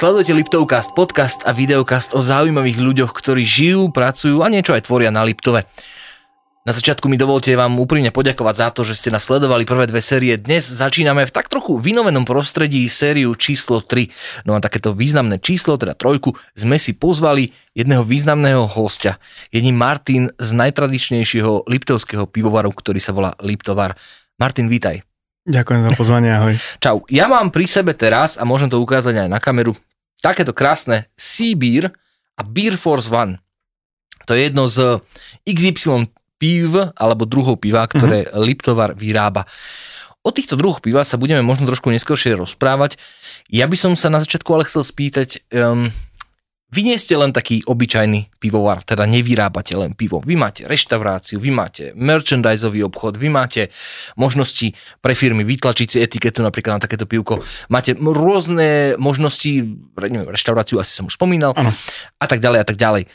Sledujete Liptovcast, podcast a videokast o zaujímavých ľuďoch, ktorí žijú, pracujú a niečo aj tvoria na Liptove. Na začiatku mi dovolte vám úprimne poďakovať za to, že ste nasledovali prvé dve série. Dnes začíname v tak trochu vynovenom prostredí sériu číslo 3. No a takéto významné číslo, teda trojku, sme si pozvali jedného významného hostia. Je ním Martin z najtradičnejšieho liptovského pivovaru, ktorý sa volá Liptovar. Martin, vítaj. Ďakujem za pozvanie, ahoj. Čau, ja mám pri sebe teraz, a môžem to ukázať aj na kameru, takéto krásne Sea Beer a Beer Force One. To je jedno z XY pív alebo druhov piva, ktoré mm-hmm. Liptovar vyrába. O týchto druhoch piva sa budeme možno trošku neskôršie rozprávať. Ja by som sa na začiatku ale chcel spýtať, um, vy nie ste len taký obyčajný pivovar, teda nevyrábate len pivo. Vy máte reštauráciu, vy máte merchandiseový obchod, vy máte možnosti pre firmy vytlačiť si etiketu napríklad na takéto pivko. Máte rôzne možnosti, neviem, reštauráciu asi som už spomínal, ano. a tak ďalej a tak ďalej.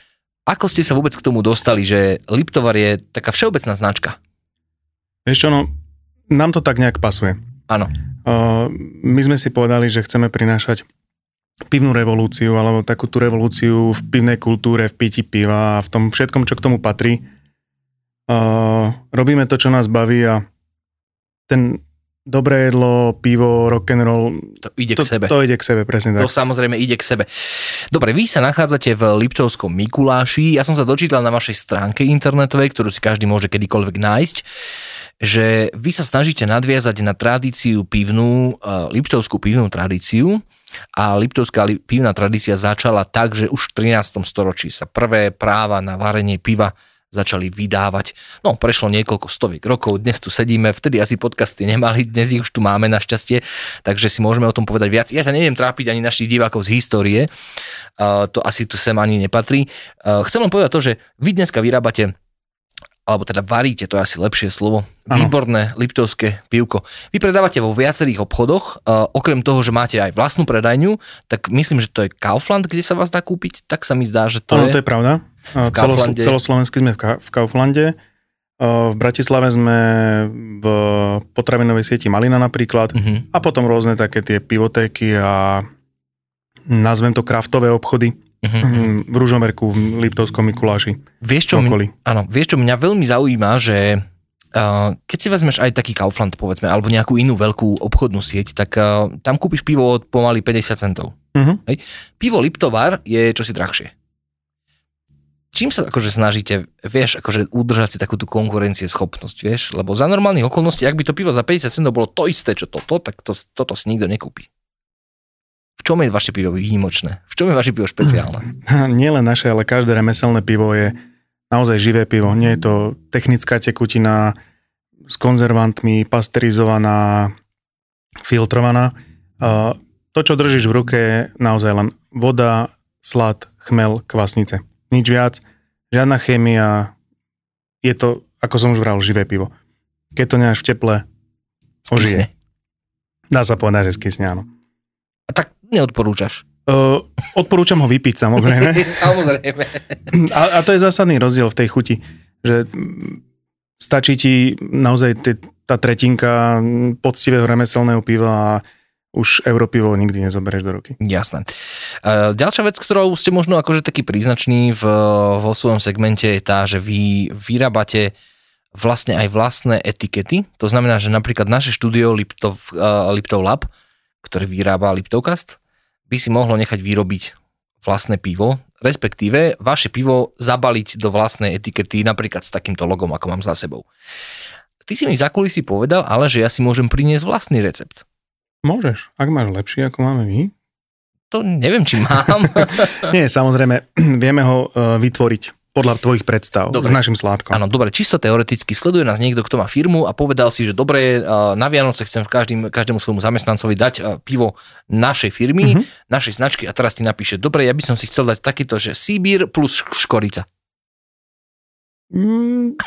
Ako ste sa vôbec k tomu dostali, že Liptovar je taká všeobecná značka? Vieš čo, no, nám to tak nejak pasuje. Áno. Uh, my sme si povedali, že chceme prinášať pivnú revolúciu, alebo takú tú revolúciu v pivnej kultúre, v piti piva a v tom všetkom, čo k tomu patrí. Uh, robíme to, čo nás baví a ten dobré jedlo, pivo, rock and roll. To ide to, k sebe. To ide k sebe, presne tak. To samozrejme ide k sebe. Dobre, vy sa nachádzate v Liptovskom Mikuláši. Ja som sa dočítal na vašej stránke internetovej, ktorú si každý môže kedykoľvek nájsť, že vy sa snažíte nadviazať na tradíciu pivnú, uh, Liptovskú pivnú tradíciu. A Liptovská pivná tradícia začala tak, že už v 13. storočí sa prvé práva na varenie piva začali vydávať. No, prešlo niekoľko stoviek rokov, dnes tu sedíme, vtedy asi podcasty nemali, dnes ich už tu máme našťastie, takže si môžeme o tom povedať viac. Ja sa neviem trápiť ani našich divákov z histórie, uh, to asi tu sem ani nepatrí. Uh, chcem len povedať to, že vy dneska vyrábate alebo teda varíte, to je asi lepšie slovo, ano. výborné liptovské pivko. Vy predávate vo viacerých obchodoch, uh, okrem toho, že máte aj vlastnú predajňu, tak myslím, že to je Kaufland, kde sa vás dá kúpiť, tak sa mi zdá, že to ano, je... to je pravda. V Kauflande. celoslovensky sme v Kauflande. V Bratislave sme v potravinovej sieti Malina napríklad uh-huh. a potom rôzne také tie pivotéky a nazvem to kraftové obchody uh-huh. v Ružomerku, v Liptovskom Mikuláši. Vieš čo, mňa, áno, vieš čo, mňa veľmi zaujíma, že uh, keď si vezmeš aj taký Kaufland, povedzme, alebo nejakú inú veľkú obchodnú sieť, tak uh, tam kúpiš pivo od pomaly 50 centov. Uh-huh. Hej. Pivo Liptovar je čosi drahšie čím sa akože snažíte, vieš, akože udržať si takú tú schopnosť, vieš? Lebo za normálnych okolností, ak by to pivo za 50 centov bolo to isté, čo toto, tak to, toto si nikto nekúpi. V čom je vaše pivo výnimočné? V čom je vaše pivo špeciálne? Nie len naše, ale každé remeselné pivo je naozaj živé pivo. Nie je to technická tekutina s konzervantmi, pasterizovaná, filtrovaná. To, čo držíš v ruke, je naozaj len voda, slad, chmel, kvasnice nič viac, žiadna chémia, je to, ako som už vral, živé pivo. Keď to nemáš v teple, ožije. Dá sa povedať, že skysne, áno. A tak neodporúčaš? Uh, odporúčam ho vypiť, samozrejme. samozrejme. A, a to je zásadný rozdiel v tej chuti, že stačí ti naozaj tá tretinka poctivého remeselného piva a už Európivo nikdy nezoberieš do ruky. Jasné. E, ďalšia vec, ktorou ste možno akože taký príznačný v, vo svojom segmente je tá, že vy vyrábate vlastne aj vlastné etikety. To znamená, že napríklad naše štúdio Liptov, uh, Liptov Lab, ktoré vyrába Liptovcast, by si mohlo nechať vyrobiť vlastné pivo, respektíve vaše pivo zabaliť do vlastnej etikety, napríklad s takýmto logom, ako mám za sebou. Ty si mi za kulisy povedal, ale že ja si môžem priniesť vlastný recept. Môžeš, ak máš lepší, ako máme my. To neviem, či mám. Nie, samozrejme, vieme ho uh, vytvoriť podľa tvojich predstav dobre. s našim sládkom. Áno, dobre, čisto teoreticky sleduje nás niekto, kto má firmu a povedal si, že dobre, na Vianoce chcem v každým, každému svojmu zamestnancovi dať pivo našej firmy, mm-hmm. našej značky a teraz ti napíše, dobre, ja by som si chcel dať takýto, že Sibír plus škorica. Mm,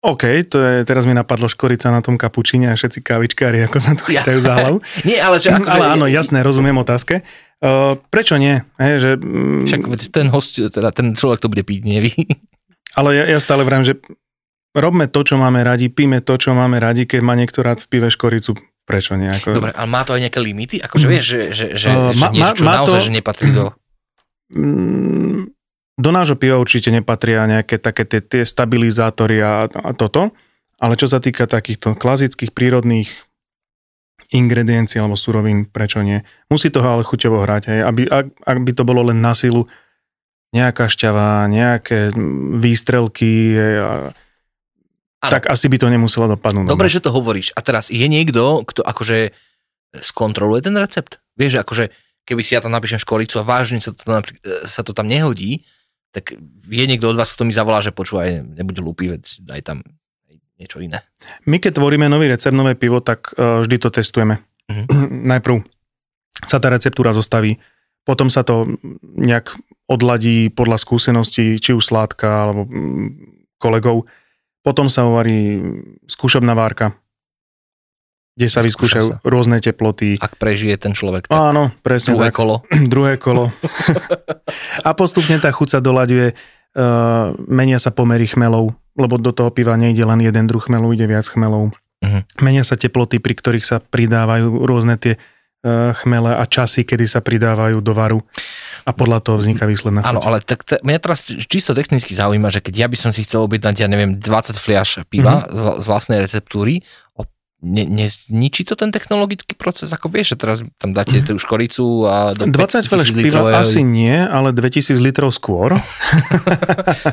OK, to je, teraz mi napadlo škorica na tom kapučine a všetci kávičkári, ako sa tu chytajú za hlavu. nie, ale že... Akože... Ale áno, jasné, rozumiem otázke. Uh, prečo nie? He, že, mm, Však ten host, teda ten človek to bude piť, nie vy. Ale ja, ja stále vrám, že robme to, čo máme radi, píme to, čo máme radi, keď má niekto rád v pive škoricu. prečo nie? Ako... Dobre, ale má to aj nejaké limity? Akože vieš, že, že, že, Uh, že má- niečo, čo má naozaj to- že nepatrí do... Mm, Do nášho piva určite nepatria nejaké také tie, tie stabilizátory a, a toto, ale čo sa týka takýchto klasických prírodných ingrediencií alebo surovín, prečo nie? Musí toho ale chuťovo hrať, hej? Aby, ak, ak by to bolo len na silu, nejaká šťava, nejaké výstrelky, hej, a, Áno. tak asi by to nemuselo dopadnúť. Dobre, že to hovoríš. A teraz je niekto, kto akože skontroluje ten recept? Vieš, že akože keby si ja tam napíšem školicu a vážne sa to, tam, e, sa to tam nehodí, tak je niekto od vás, kto mi zavolá, že počúvaj, nebuď lúpy, veď daj tam niečo iné. My keď tvoríme nový recept, nové pivo, tak uh, vždy to testujeme. Mhm. Najprv sa tá receptúra zostaví, potom sa to nejak odladí podľa skúseností, či už sládka alebo mm, kolegov. Potom sa uvarí skúšobná várka, kde sa Skúša vyskúšajú sa. rôzne teploty. Ak prežije ten človek, tak Áno, presne druhé tak. kolo. druhé kolo. a postupne tá chuť sa doľaďuje, uh, menia sa pomery chmelov, lebo do toho piva nejde len jeden druh chmelov, ide viac chmelov. Mhm. Menia sa teploty, pri ktorých sa pridávajú rôzne tie uh, chmele a časy, kedy sa pridávajú do varu a podľa toho vzniká výsledná. Áno, ale tak t- mňa teraz čisto technicky zaujíma, že keď ja by som si chcel objednať, ja neviem, 20 fliaš piva Mhm. mm-hmm. z, z vlastnej receptúry, ne, nezničí to ten technologický proces? Ako vieš, že teraz tam dáte tú škoricu a do 20 fľaš 500 000 piva litrov, asi nie, ale 2000 litrov skôr.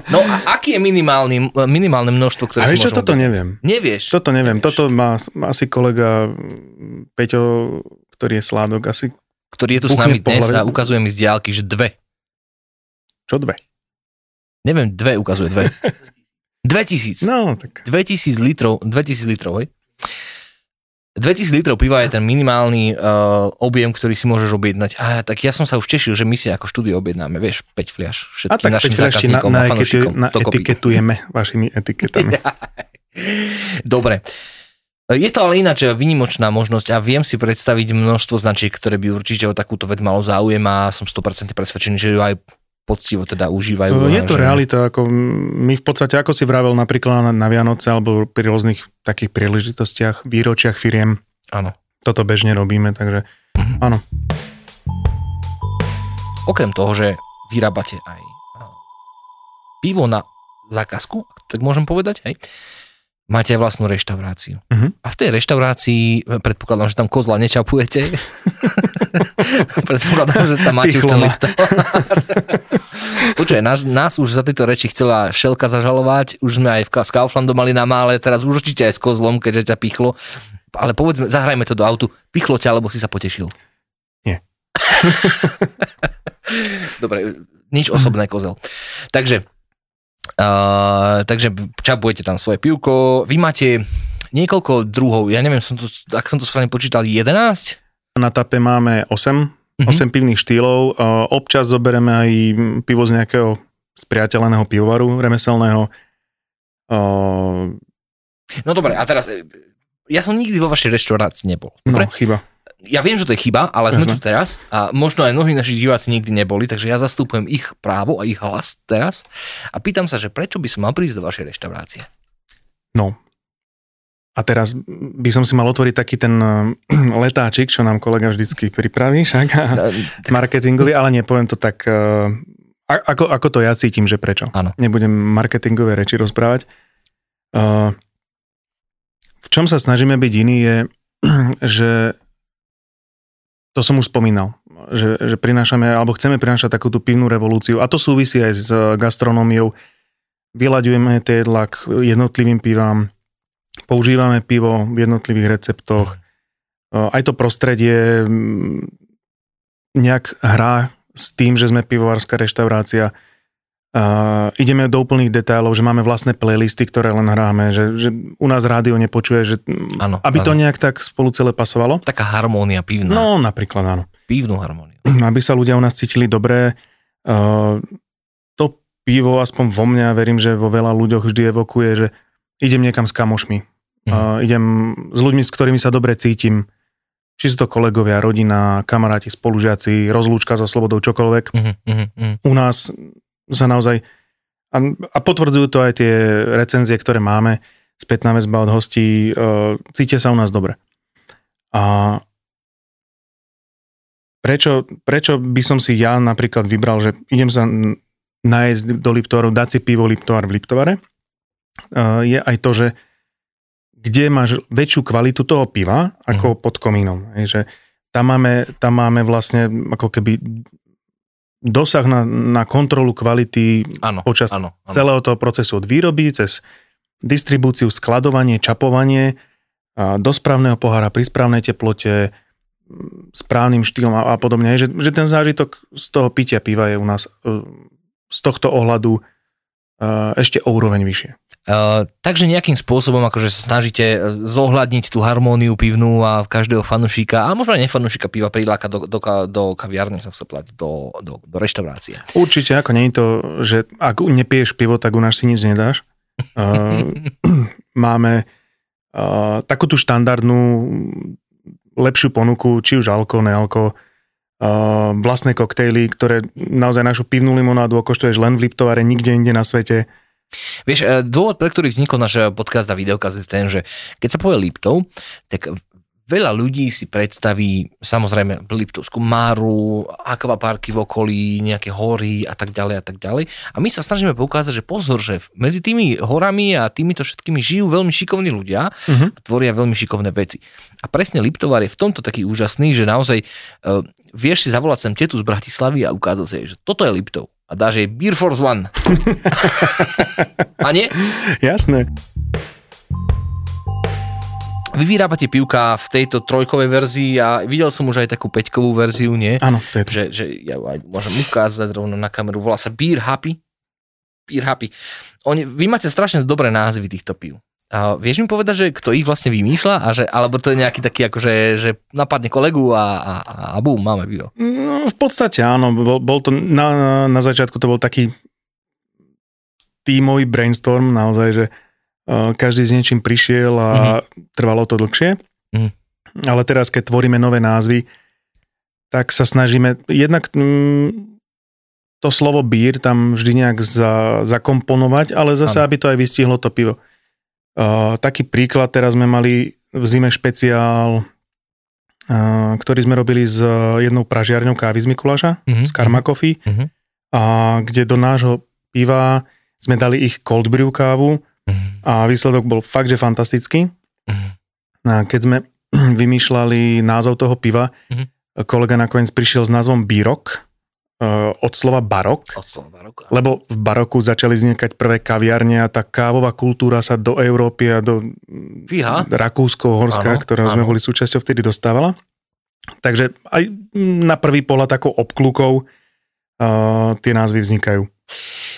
No a aký je minimálny, minimálne množstvo, ktoré A si vieš čo, toto objednať? neviem. Nevieš. Toto neviem. Nevieš. Toto má asi kolega Peťo, ktorý je sládok, asi Ktorý je tu s nami dnes a ukazuje mi z diálky, že dve. čo dve. Neviem, dve ukazuje, dve. 2000. No, tak 2000 litrov, 2000 litrov, hej? 2000 litrov piva je ten minimálny uh, objem, ktorý si môžeš objednať. A tak ja som sa už tešil, že my si ako štúdio objednáme, vieš, 5 fliaš všetkým našim ešte na, zákazníkom na, a fanúšikom. na etiketujeme vašimi etiketami. Dobre. Je to ale ináč vynimočná možnosť a viem si predstaviť množstvo značiek, ktoré by určite o takúto vec malo záujem a som 100% presvedčený, že ju aj poctivo teda užívajú. Je a to že... realita, ako my v podstate, ako si vravel napríklad na, na Vianoce alebo pri rôznych takých príležitostiach, výročiach firiem, Áno. toto bežne robíme, takže Mhm. áno. Okrem toho, že vyrábate aj pivo na zákazku, ak tak môžem povedať, hej, máte aj vlastnú reštauráciu. Mhm. A v tej reštaurácii, e, predpokladám, že tam kozla nečapujete. predpokladám, že tam máte už ten. Počuaj, nás, nás už za tieto reči chcela Šelka zažalovať, už sme aj v, s Kauflandom mali na mále, teraz už určite aj s kozlom, keďže ťa pichlo. Ale povedzme, zahrajme to do autu. Pichlo ťa, alebo si sa potešil? Nie. Dobre, nič osobné, kozel. Takže, uh, takže čapujete tam svoje pivko. Vy máte niekoľko druhov, ja neviem, som to, ak som to správne počítal, 11? Na tape máme 8, Mhm. 8 pivných štýlov. Uh, Občas zobereme aj pivo z nejakého spriateľeného pivovaru remeselného. Uh, No dobre, a teraz, e, ja som nikdy vo vašej reštaurácii nebol. no, Dobre? chyba. Ja viem, že to je chyba, ale sme Jasné. tu teraz a možno aj mnohí naši diváci nikdy neboli, takže ja zastupujem ich právo a ich hlas teraz a pýtam sa, že prečo by som mal prísť do vašej reštaurácie? No. A teraz by som si mal otvoriť taký ten uh, letáčik, čo nám kolega vždycky pripraví, však, Tak- marketingový, ale nepoviem to tak, a- ako, ako to ja cítim, že prečo. Áno. Nebudem marketingové reči rozprávať. Uh, v čom sa snažíme byť iný je, že to som už spomínal, že, že prinášame, alebo chceme prinášať takú tú pivnú revolúciu a to súvisí aj s gastronómiou. Vyľaďujeme tie k jednotlivým pivám, používame pivo v jednotlivých receptoch, Uh, aj to prostredie mm, nejak hrá s tým, že sme pivovárska reštaurácia. Uh, ideme do úplných detailov, že máme vlastné playlisty, ktoré len hráme, že, že u nás rádio nepočuje, že Áno, aby to áno. nejak tak spolu celé pasovalo. Taká harmónia pivná. No. Napríklad áno. Pivnú harmóniu. Aby sa ľudia u nás cítili dobre. Uh, to pivo, aspoň vo mňa, verím, že vo veľa ľuďoch vždy evokuje, že idem niekam s kamošmi. Mhm. Uh, idem s ľuďmi, s ktorými sa dobre cítim. Či sú to kolegovia, rodina, kamaráti, spolužiaci, rozlúčka so slobodou, čokoľvek. Mhm, mhm, mhm. U nás sa naozaj... A, a potvrdzujú to aj tie recenzie, ktoré máme, spätná väzba od hostí, uh, cítia sa u nás dobre. A prečo, prečo by som si ja napríklad vybral, že idem sa nájsť do Liptovaru, dať si pivo Liptovar v Liptovare, je aj to, že kde máš väčšiu kvalitu toho piva ako uh-huh. pod komínom. Je, že tam máme, tam máme vlastne ako keby dosah na, na kontrolu kvality ano, počas ano, ano. celého toho procesu od výroby cez distribúciu, skladovanie, čapovanie do správneho pohára pri správnej teplote, správnym štýlom a, a podobne. Že, že ten zážitok z toho pitia piva je u nás e, z tohto ohľadu e, ešte o úroveň vyššie. Uh, takže nejakým spôsobom akože sa snažíte zohľadniť tú harmóniu pivnú a každého fanúšika, ale možno aj nefanúšika piva priláka do, do, do kaviárne, sa chce plať, do, do, do reštaurácie. Určite, ako nie je to, že ak nepiješ pivo, tak u nás si nic nedáš. Uh, máme takú tú štandardnú lepšiu ponuku, či už alko, nealko, uh, vlastné koktejly, ktoré naozaj našu pivnú limonádu okoštuješ len v Liptovare, nikde inde na svete Vieš, e, dôvod, pre ktorý vznikol náš e, podcast a videokaz je ten, že keď sa povie Liptov, tak veľa ľudí si predstaví samozrejme Liptovskú Máru, akvaparky v okolí, nejaké hory a tak ďalej a tak ďalej. A my sa snažíme poukázať, že pozor, že medzi tými horami a týmito všetkými žijú veľmi šikovní ľudia uh-huh. a tvoria veľmi šikovné veci. A presne Liptovar je v tomto taký úžasný, že naozaj uh, vieš si zavolať sem tetu z Bratislavy a ukázať jej, že toto je Liptov a dáš jej Beer Force One. a nie? Jasné. Vy vyrábate pivka v tejto trojkovej verzii a videl som už aj takú peťkovú verziu, nie? Áno, to je to. Že, že ja aj môžem ukázať rovno na kameru. Volá sa Beer Happy. Beer Happy. Oni, vy máte strašne dobré názvy týchto piv. A vieš mi povedať, že kto ich vlastne vymýšľa? A že, alebo to je nejaký taký, akože, že napadne kolegu a, a, a bum, máme pivo. No, v podstate áno. Bol, bol to, na, na začiatku to bol taký tímový brainstorm, naozaj, že uh, každý s niečím prišiel a mm-hmm. trvalo to dlhšie. Mm. Ale teraz, keď tvoríme nové názvy, tak sa snažíme jednak mm, to slovo beer tam vždy nejak za, zakomponovať, ale zase, ano. aby to aj vystihlo to pivo. Uh, taký príklad, teraz sme mali v zime špeciál, uh, ktorý sme robili s jednou pražiarňou kávy z Mikuláša, uh-huh, z Karma Coffee, uh-huh. a kde do nášho piva sme dali ich cold brew kávu uh-huh. a výsledok bol fakt, že fantastický. Uh-huh. A keď sme vymýšľali názov toho piva, uh-huh. kolega nakoniec prišiel s názvom Bírok, od slova barok, od slova barok lebo v baroku začali vznikať prvé kaviarne a tá kávová kultúra sa do Európy a do Fíha. Rakúsko-Horská, ktorého sme boli súčasťou, vtedy dostávala. Takže aj na prvý pohľad ako obklukov uh, tie názvy vznikajú.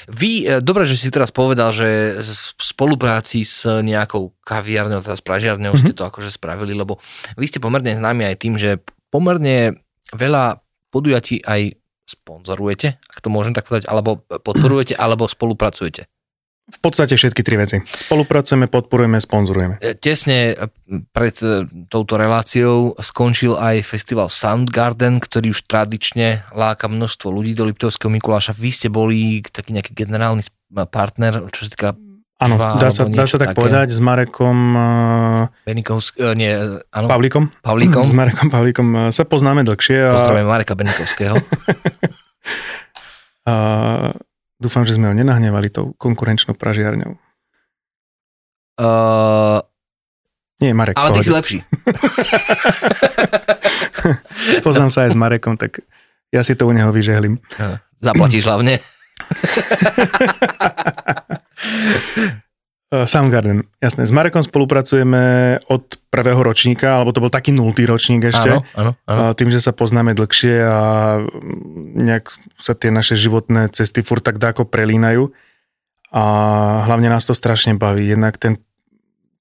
Vy, e, dobre, že si teraz povedal, že v spolupráci s nejakou kaviarňou, teda s pražiarňou mm-hmm. ste to akože spravili, lebo vy ste pomerne známi aj tým, že pomerne veľa podujatí aj sponzorujete, ak to môžem tak povedať, alebo podporujete, alebo spolupracujete? V podstate všetky tri veci. Spolupracujeme, podporujeme, sponzorujeme. E, tesne pred e, touto reláciou skončil aj festival Soundgarden, ktorý už tradične láka množstvo ľudí do Liptovského Mikuláša. Vy ste boli taký nejaký generálny partner, čo sa týka Áno, dá sa, dá sa tak také. povedať s Marekom... Benikovsk, nie, áno. Pavlíkom. Pavlíkom. S Marekom Pavlíkom sa poznáme dlhšie. A... Pozdravím Mareka Benikovského. a dúfam, že sme ho nenahnevali tou konkurenčnou pražiarňou. Uh... Nie, Marek. Ale ty si lepší. Poznám sa aj s Marekom, tak ja si to u neho vyžehlím. Zaplatíš hlavne. Eh, Soundgarden, jasné. S Marekom spolupracujeme od prvého ročníka, alebo to bol taký nultý ročník ešte. Áno, áno, áno. Eh, tým, že sa poznáme dlhšie a nejak sa tie naše životné cesty furt tak dáko prelínajú. A hlavne nás to strašne baví. Jednak ten,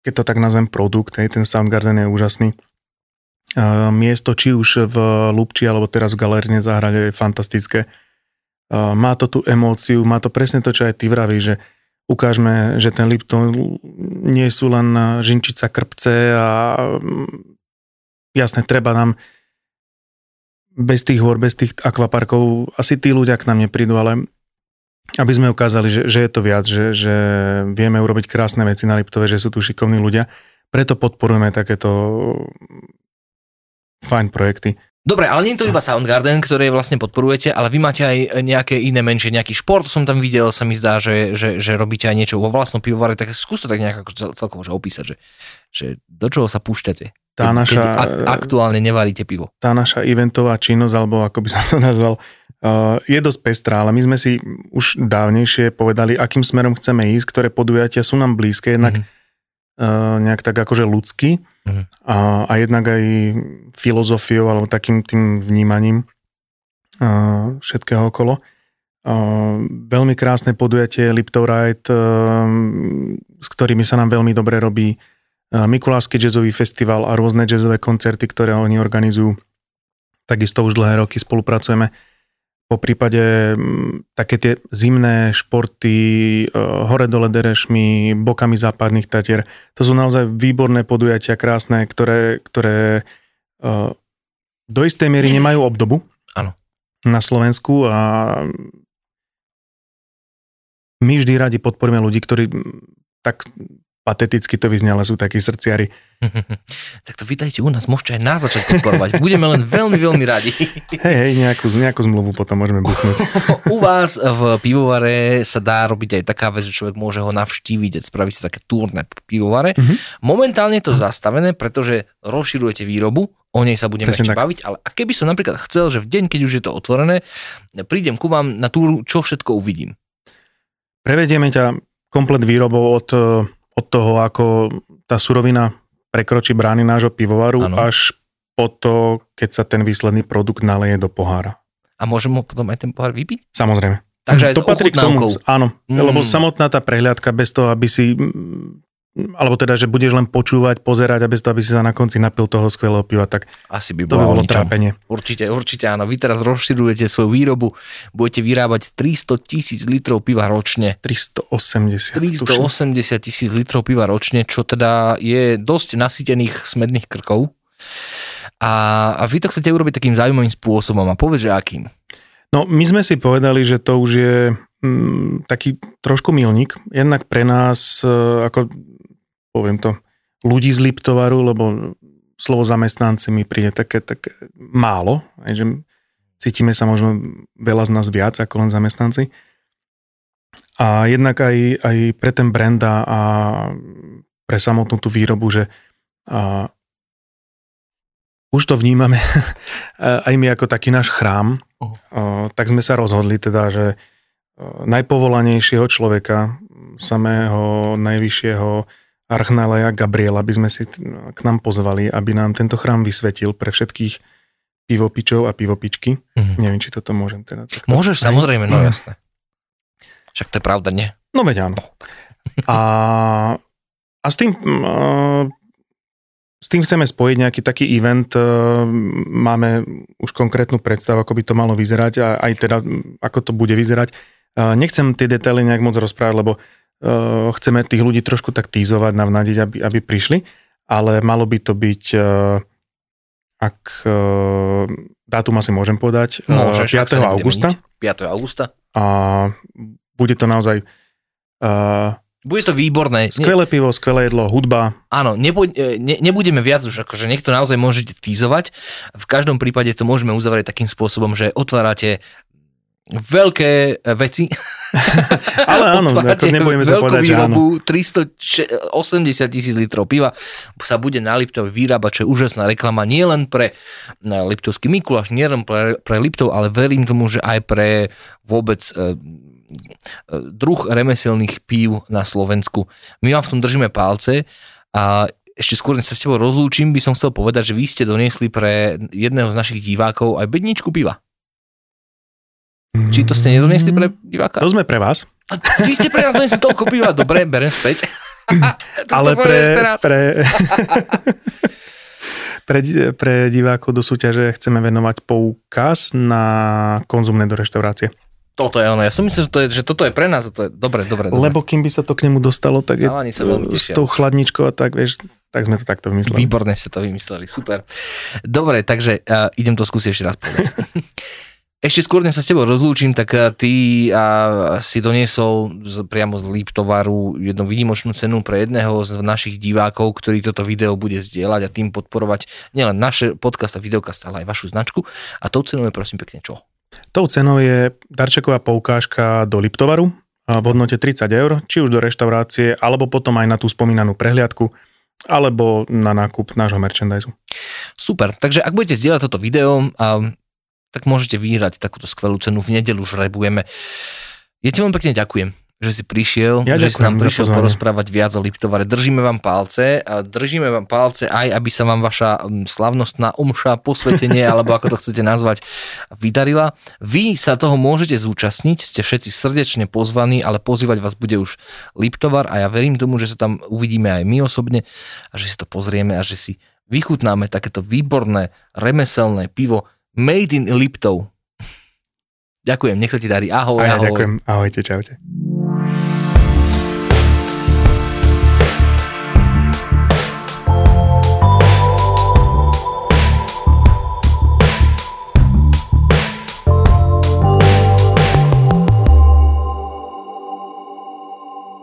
keď to tak nazvem produkt, ten Soundgarden je úžasný. Eh, miesto, či už v Lubči, alebo teraz v Galérne záhrade je fantastické má to tú emóciu, má to presne to, čo aj ty vravíš, že ukážme, že ten Lipton nie sú len žinčica krpce a mm, jasne, treba nám bez tých hôr, bez tých akvaparkov, asi tí ľudia k nám neprídu, ale aby sme ukázali, že, že je to viac, že, že vieme urobiť krásne veci na Liptove, že sú tu šikovní ľudia. Preto podporujeme takéto fajn projekty. Dobre, ale nie je to iba Soundgarden, ktoré vlastne podporujete, ale vy máte aj nejaké iné menšie, nejaký šport som tam videl, sa mi zdá, že, že, že robíte aj niečo vo vlastnom pivovare, tak skús to tak nejak celkovo že opísať, že, že do čoho sa púšťate, Tá keď, naša, keď ak, aktuálne nevaríte pivo. tá naša eventová činnosť, alebo ako by som to nazval, uh, je dosť pestrá, ale my sme si už dávnejšie povedali, akým smerom chceme ísť, ktoré podujatia sú nám blízke, jednak Mhm. Uh, nejak tak akože ľudský Mhm. a, a jednak aj filozofiou alebo takým tým vnímaním uh, všetkého okolo. Uh, veľmi krásne podujatie Liptov Ride, s ktorými sa nám veľmi dobre robí Mikulášsky jazzový festival a rôzne jazzové koncerty, ktoré oni organizujú. Takisto už dlhé roky spolupracujeme. Po prípade mm, také tie zimné športy, uh, hore dole derešmi, bokami západných tatier, to sú naozaj výborné podujatia, krásne, ktoré, ktoré uh, do istej miery nemajú obdobu Áno. na Slovensku a my vždy radi podporíme ľudí, ktorí mm, tak pateticky to vyznie, ale sú takí srdciari. tak to vítajte u nás, môžete aj nás začať podporovať. Budeme len veľmi, veľmi radi. Hej, hej, nejakú, nejakú zmluvu potom môžeme buchnúť. U vás v pivovare sa dá robiť aj taká vec, že človek môže ho navštíviť a spraviť si také turné pivovare. Mhm. Momentálne je to zastavené, pretože rozširujete výrobu, o nej sa budeme Presne ešte tak. baviť, ale a keby som napríklad chcel, že v deň, keď už je to otvorené, prídem ku vám na túru, čo všetko uvidím. Prevedieme ťa komplet výrobou od, eh, od toho, ako tá surovina prekročí brány nášho pivovaru, Áno. až po to, keď sa ten výsledný produkt naleje do pohára. A môžem ho potom aj ten pohár vypiť? Samozrejme. Takže aj to patrí k tomu, áno, Mm. mm. lebo samotná tá prehliadka bez toho, aby si mm, alebo teda, že budeš len počúvať, pozerať a bez toho, aby si sa na konci napil toho skvelého piva, tak Asi by to by bolo ničom. trápenie. Určite, určite áno. Vy teraz rozširujete svoju výrobu, budete vyrábať 300 tisíc litrov piva ročne. 380. tuším. 380 tisíc litrov piva ročne, čo teda je dosť nasýtených smedných krkov. A, a vy to chcete urobiť takým zaujímavým spôsobom. A povedz, že akým. No, my sme si povedali, že to už je mm, taký trošku milník. Jednak pre nás, e, ako poviem to, ľudí z Liptovaru, lebo slovo zamestnanci mi príde také, také málo, že cítime sa možno veľa z nás viac ako len zamestnanci. A jednak aj, aj pre ten brand a, a pre samotnú tú výrobu, že a, už to vnímame aj my ako taký náš chrám, Oh. o, tak sme sa rozhodli teda, že najpovolanejšieho človeka, samého najvyššieho Archnaleja Gabriela by sme si k nám pozvali, aby nám tento chrám vysvetil pre všetkých pivopičov a pivopičky. Mhm. Neviem, či toto môžem teda. takto- Môžeš, Aj. samozrejme, no jasné. Však to je pravda, nie? No veď áno. A, a s tým uh, s tým chceme spojiť nejaký taký event. Uh, máme už konkrétnu predstavu, ako by to malo vyzerať a aj teda, ako to bude vyzerať. Uh, nechcem tie detaily nejak moc rozprávať, lebo uh, chceme tých ľudí trošku tak týzovať, navnadiť, aby, aby prišli, ale malo by to byť, uh, ak uh, dátum asi môžem povedať, uh, Môžeš, ak 5. sa nebudeme augusta niť. 5. augusta. a bude to naozaj uh, Bude to výborné. Skvelé pivo, skvelé jedlo, hudba. áno, nebu, ne, nebudeme viac už, akože nech to naozaj môžete týzovať. V každom prípade to môžeme uzavrieť takým spôsobom, že otvárate veľké e, veci. Ale áno, ako nebudeme sa povedať, že áno. výrobu, 380 tisíc litrov piva sa bude na Liptov vyrábať, čo je úžasná reklama nie len pre na Liptovský Mikuláš, nie len pre, pre Liptov, ale verím tomu, že aj pre vôbec e, druh remeselných pív na Slovensku. My vám v tom držíme palce a ešte skôr, než sa s tebou rozlúčim, by som chcel povedať, že vy ste doniesli pre jedného z našich divákov aj bedničku piva. Či to ste nedoniesli pre diváka? To sme pre vás, Vy ste pre nás doniesli toľko piva, dobre, berem späť. To ale to pre, pre, pre, pre divákov do súťaže chceme venovať poukaz na konzumné do reštaurácie. Toto je ono, ja som myslel, že, to je, že toto je pre nás, to je dobre, dobre, dobre. Lebo kým by sa to k nemu dostalo, tak je Chalani sa veľmi s tou chladničkou a tak, vieš, tak sme to takto vymysleli. Výborne ste to vymysleli, super. Dobre, takže uh, idem to skúsiť ešte raz povedať. Ešte skôr, než sa s tebou rozlúčim, tak eh, ty a, si doniesol z, priamo z Liptovaru jednu výnimočnú cenu pre jedného z našich divákov, ktorý toto video bude zdieľať a tým podporovať nielen naše podcast a videokast, ale aj vašu značku. A tou cenou je prosím pekne čo? Tou cenou je darčeková poukážka do Liptovaru v hodnote 30 eur, či už do reštaurácie, alebo potom aj na tú spomínanú prehliadku, alebo na nákup nášho merchandise. Super, takže ak budete zdieľať toto video, tak môžete vyhrať takúto skvelú cenu. V nedelu žrebujeme. Ja ti veľmi pekne ďakujem, že si prišiel, ja že si nám prišiel porozprávať viac o Liptovare. Držíme vám palce a držíme vám palce aj, aby sa vám vaša slavnostná omša, posvetenie, alebo ako to chcete nazvať, vydarila. Vy sa toho môžete zúčastniť, ste všetci srdečne pozvaní, ale pozývať vás bude už Liptovar a ja verím tomu, že sa tam uvidíme aj my osobne a že si to pozrieme a že si vychutnáme takéto výborné remeselné pivo Made in Liptov. Ďakujem, nech sa ti darí. Ahoj, A ja ahoj. ďakujem. Ahojte, čaute.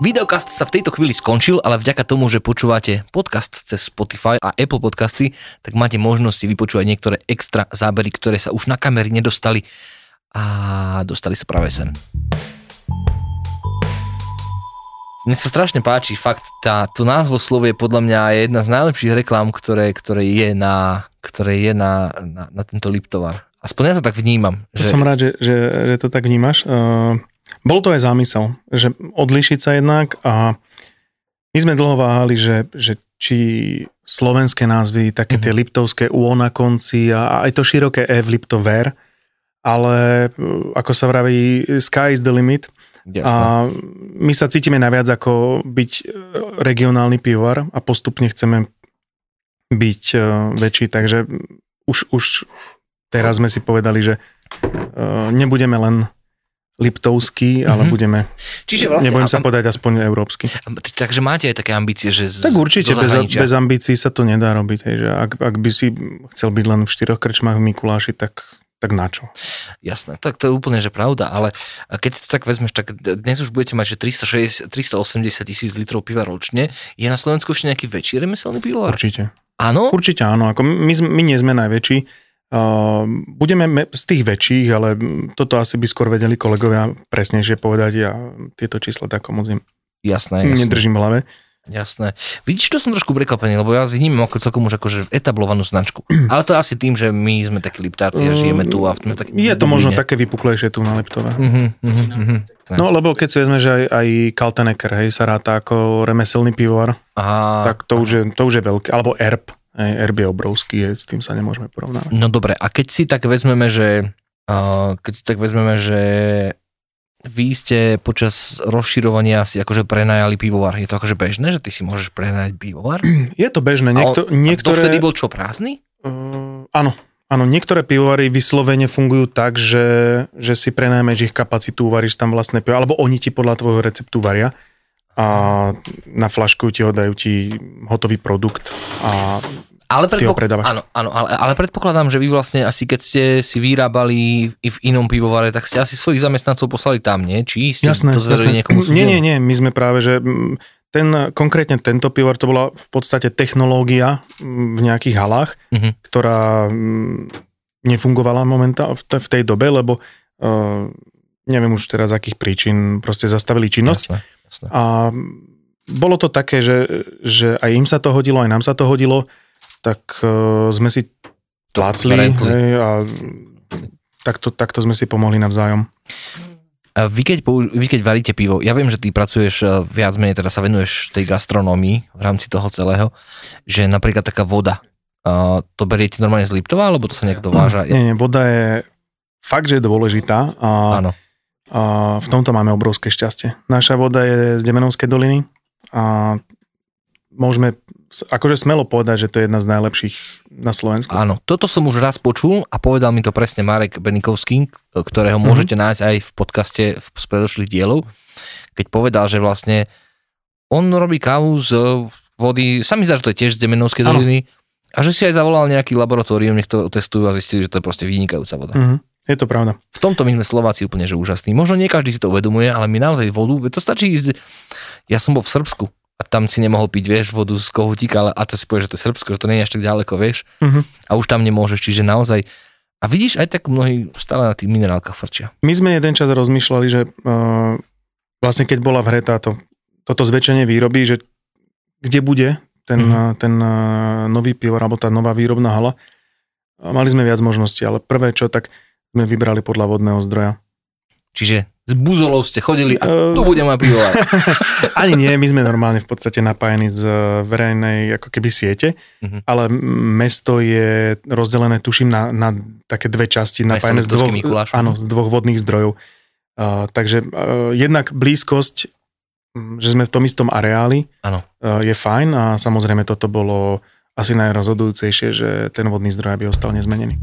Videokast sa v tejto chvíli skončil, ale vďaka tomu, že počúvate podcast cez Spotify a Apple podcasty, tak máte možnosť si vypočúvať niektoré extra zábery, ktoré sa už na kamery nedostali a dostali sa práve sem. Mne sa strašne páči, fakt, tá, to názvo slovie podľa mňa je jedna z najlepších reklám, ktoré, ktoré je, na, ktoré je na, na, na tento Liptovar. Aspoň ja to tak vnímam. Že... Som rád, že, že, že to tak vnímaš. Uh, bol to aj zámysel, že odlišiť sa jednak a my sme dlho váhali, že, že či slovenské názvy, také tie liptovské U na konci a, a aj to široké E v Liptover, ale uh, ako sa vraví, sky is the limit. Jasné. A my sa cítime naviac ako byť e, regionálny pivovar a postupne chceme byť uh, väčší, takže už, už teraz sme si povedali, že uh, nebudeme len Liptovský, ale Mhm. budeme, Čiže vlastne, nebudem sa povedať aspoň európsky. Takže máte aj také ambície, že z, Tak určite, bez, bez ambícií sa to nedá robiť. Hej, že ak, ak by si chcel byť len v štyroch krčmách v Mikuláši, tak, tak na čo? Jasné, tak to je úplne, že pravda, ale keď si to tak vezmeš, tak dnes už budete mať, že 360, 380 tisíc litrov piva ročne. Je na Slovensku ešte nejaký väčší remeselný pivovar? Určite. Áno? Určite áno. Ako my, my nie sme najväčší. Uh, budeme me- z tých väčších, ale toto asi by skôr vedeli kolegovia presnejšie povedať. Ja tieto čísla tak moc Jasné, jasné. nedržím v hlave. Jasné. Vidíš, to som trošku prekvapený, lebo ja vnímam ako celkom už akože etablovanú značku. Ale to asi tým, že my sme takí liptáci a žijeme tu a sme takí... Je to možno také vypuklejšie tu na Liptove. Uh-huh, uh-huh, uh-huh. No lebo keď si vezme, že aj, aj Kaltenecker, hej, sa ráta ako remeselný pivovar, Aha, tak to už, je, to už je veľké. Alebo Erb. Erb je obrovský, je, s tým sa nemôžeme porovnávať. No dobre, a keď si tak vezmeme, že keď si tak vezmeme, že vy ste počas rozširovania si akože prenajali pivovar. Je to akože bežné, že ty si môžeš prenajať pivovar? Je to bežné. Niekto, a niektoré... A vtedy bol čo, prázdny? Uh, áno, áno, niektoré pivovary vyslovene fungujú tak, že, že si prenajmeš ich kapacitu, uvaríš tam vlastné pivo, alebo oni ti podľa tvojho receptu varia a na flašku ti ho dajú ti hotový produkt a Ale, predpok- áno, áno, ale, ale predpokladám, že vy vlastne asi keď ste si vyrábali i v inom pivovare, tak ste asi svojich zamestnancov poslali tam, nie? Či ste jasné, to zverili niekomu Nie, nie, nie, my sme práve, že mm, ten, konkrétne tento pivovar, to bola v podstate technológia mm, v nejakých halách, Mhm. ktorá mm, nefungovala momentálne v, te- v tej dobe, lebo uh, neviem už teraz akých príčin, proste zastavili činnosť. Jasné, jasné. A bolo to také, že, že aj im sa to hodilo, aj nám sa to hodilo, tak uh, sme si tlácli hej, a takto, takto sme si pomohli navzájom. A vy keď, vy keď varíte pivo, ja viem, že ty pracuješ eh, viac menej, teda sa venuješ tej gastronómii v rámci toho celého, že napríklad taká voda, uh, to beriete normálne z Liptova, alebo to sa nejak dováža? Nie, nie, voda je fakt, že je dôležitá a, Áno. A v tomto máme obrovské šťastie. Naša voda je z Demenovskej doliny a môžeme akože smelo povedať, že to je jedna z najlepších na Slovensku. Áno, toto som už raz počul a povedal mi to presne Marek Benikovský, ktorého Mhm. môžete nájsť aj v podcaste v- z predošlých dielov, keď povedal, že vlastne on robí kávu z vody, sa mi zdá, že to je tiež z Demenovskej doliny, a že si aj zavolal nejaký laboratórium, nech to testujú a zistili, že to je proste vynikajúca voda. Mhm. Je to pravda. V tomto my sme Slováci úplne že úžasní. Možno nie každý si to uvedomuje, ale my naozaj vodu, to stačí ísť... Ja som bol v Srbsku a tam si nemohol piť, vieš, vodu z kohutíka, ale a to si povieš, že to je Srbsko, že to nie je až tak ďaleko, vieš. Uh-huh. A už tam nemôžeš, čiže naozaj... A vidíš, aj tak mnohí stále na tých minerálkach frčia. My sme jeden čas rozmýšľali, že uh, vlastne keď bola v hre táto, toto zväčšenie výroby, že kde bude ten, uh-huh. ten uh, nový pivor, alebo tá nová výrobná hala. Mali sme viac možností, ale prvé čo, tak sme vybrali podľa vodného zdroja. Čiže z buzolov ste chodili a tu bude ma pivovar. Ani nie, my sme normálne v podstate napájení z verejnej ako keby siete, uh-huh. ale mesto je rozdelené, tuším, na, na také dve časti, napájené z dvoch, áno, z dvoch vodných zdrojov. Uh, takže uh, jednak blízkosť, že sme v tom istom areáli, uh, je fajn a samozrejme toto bolo asi najrozhodujúcejšie, že ten vodný zdroj by ostal nezmenený.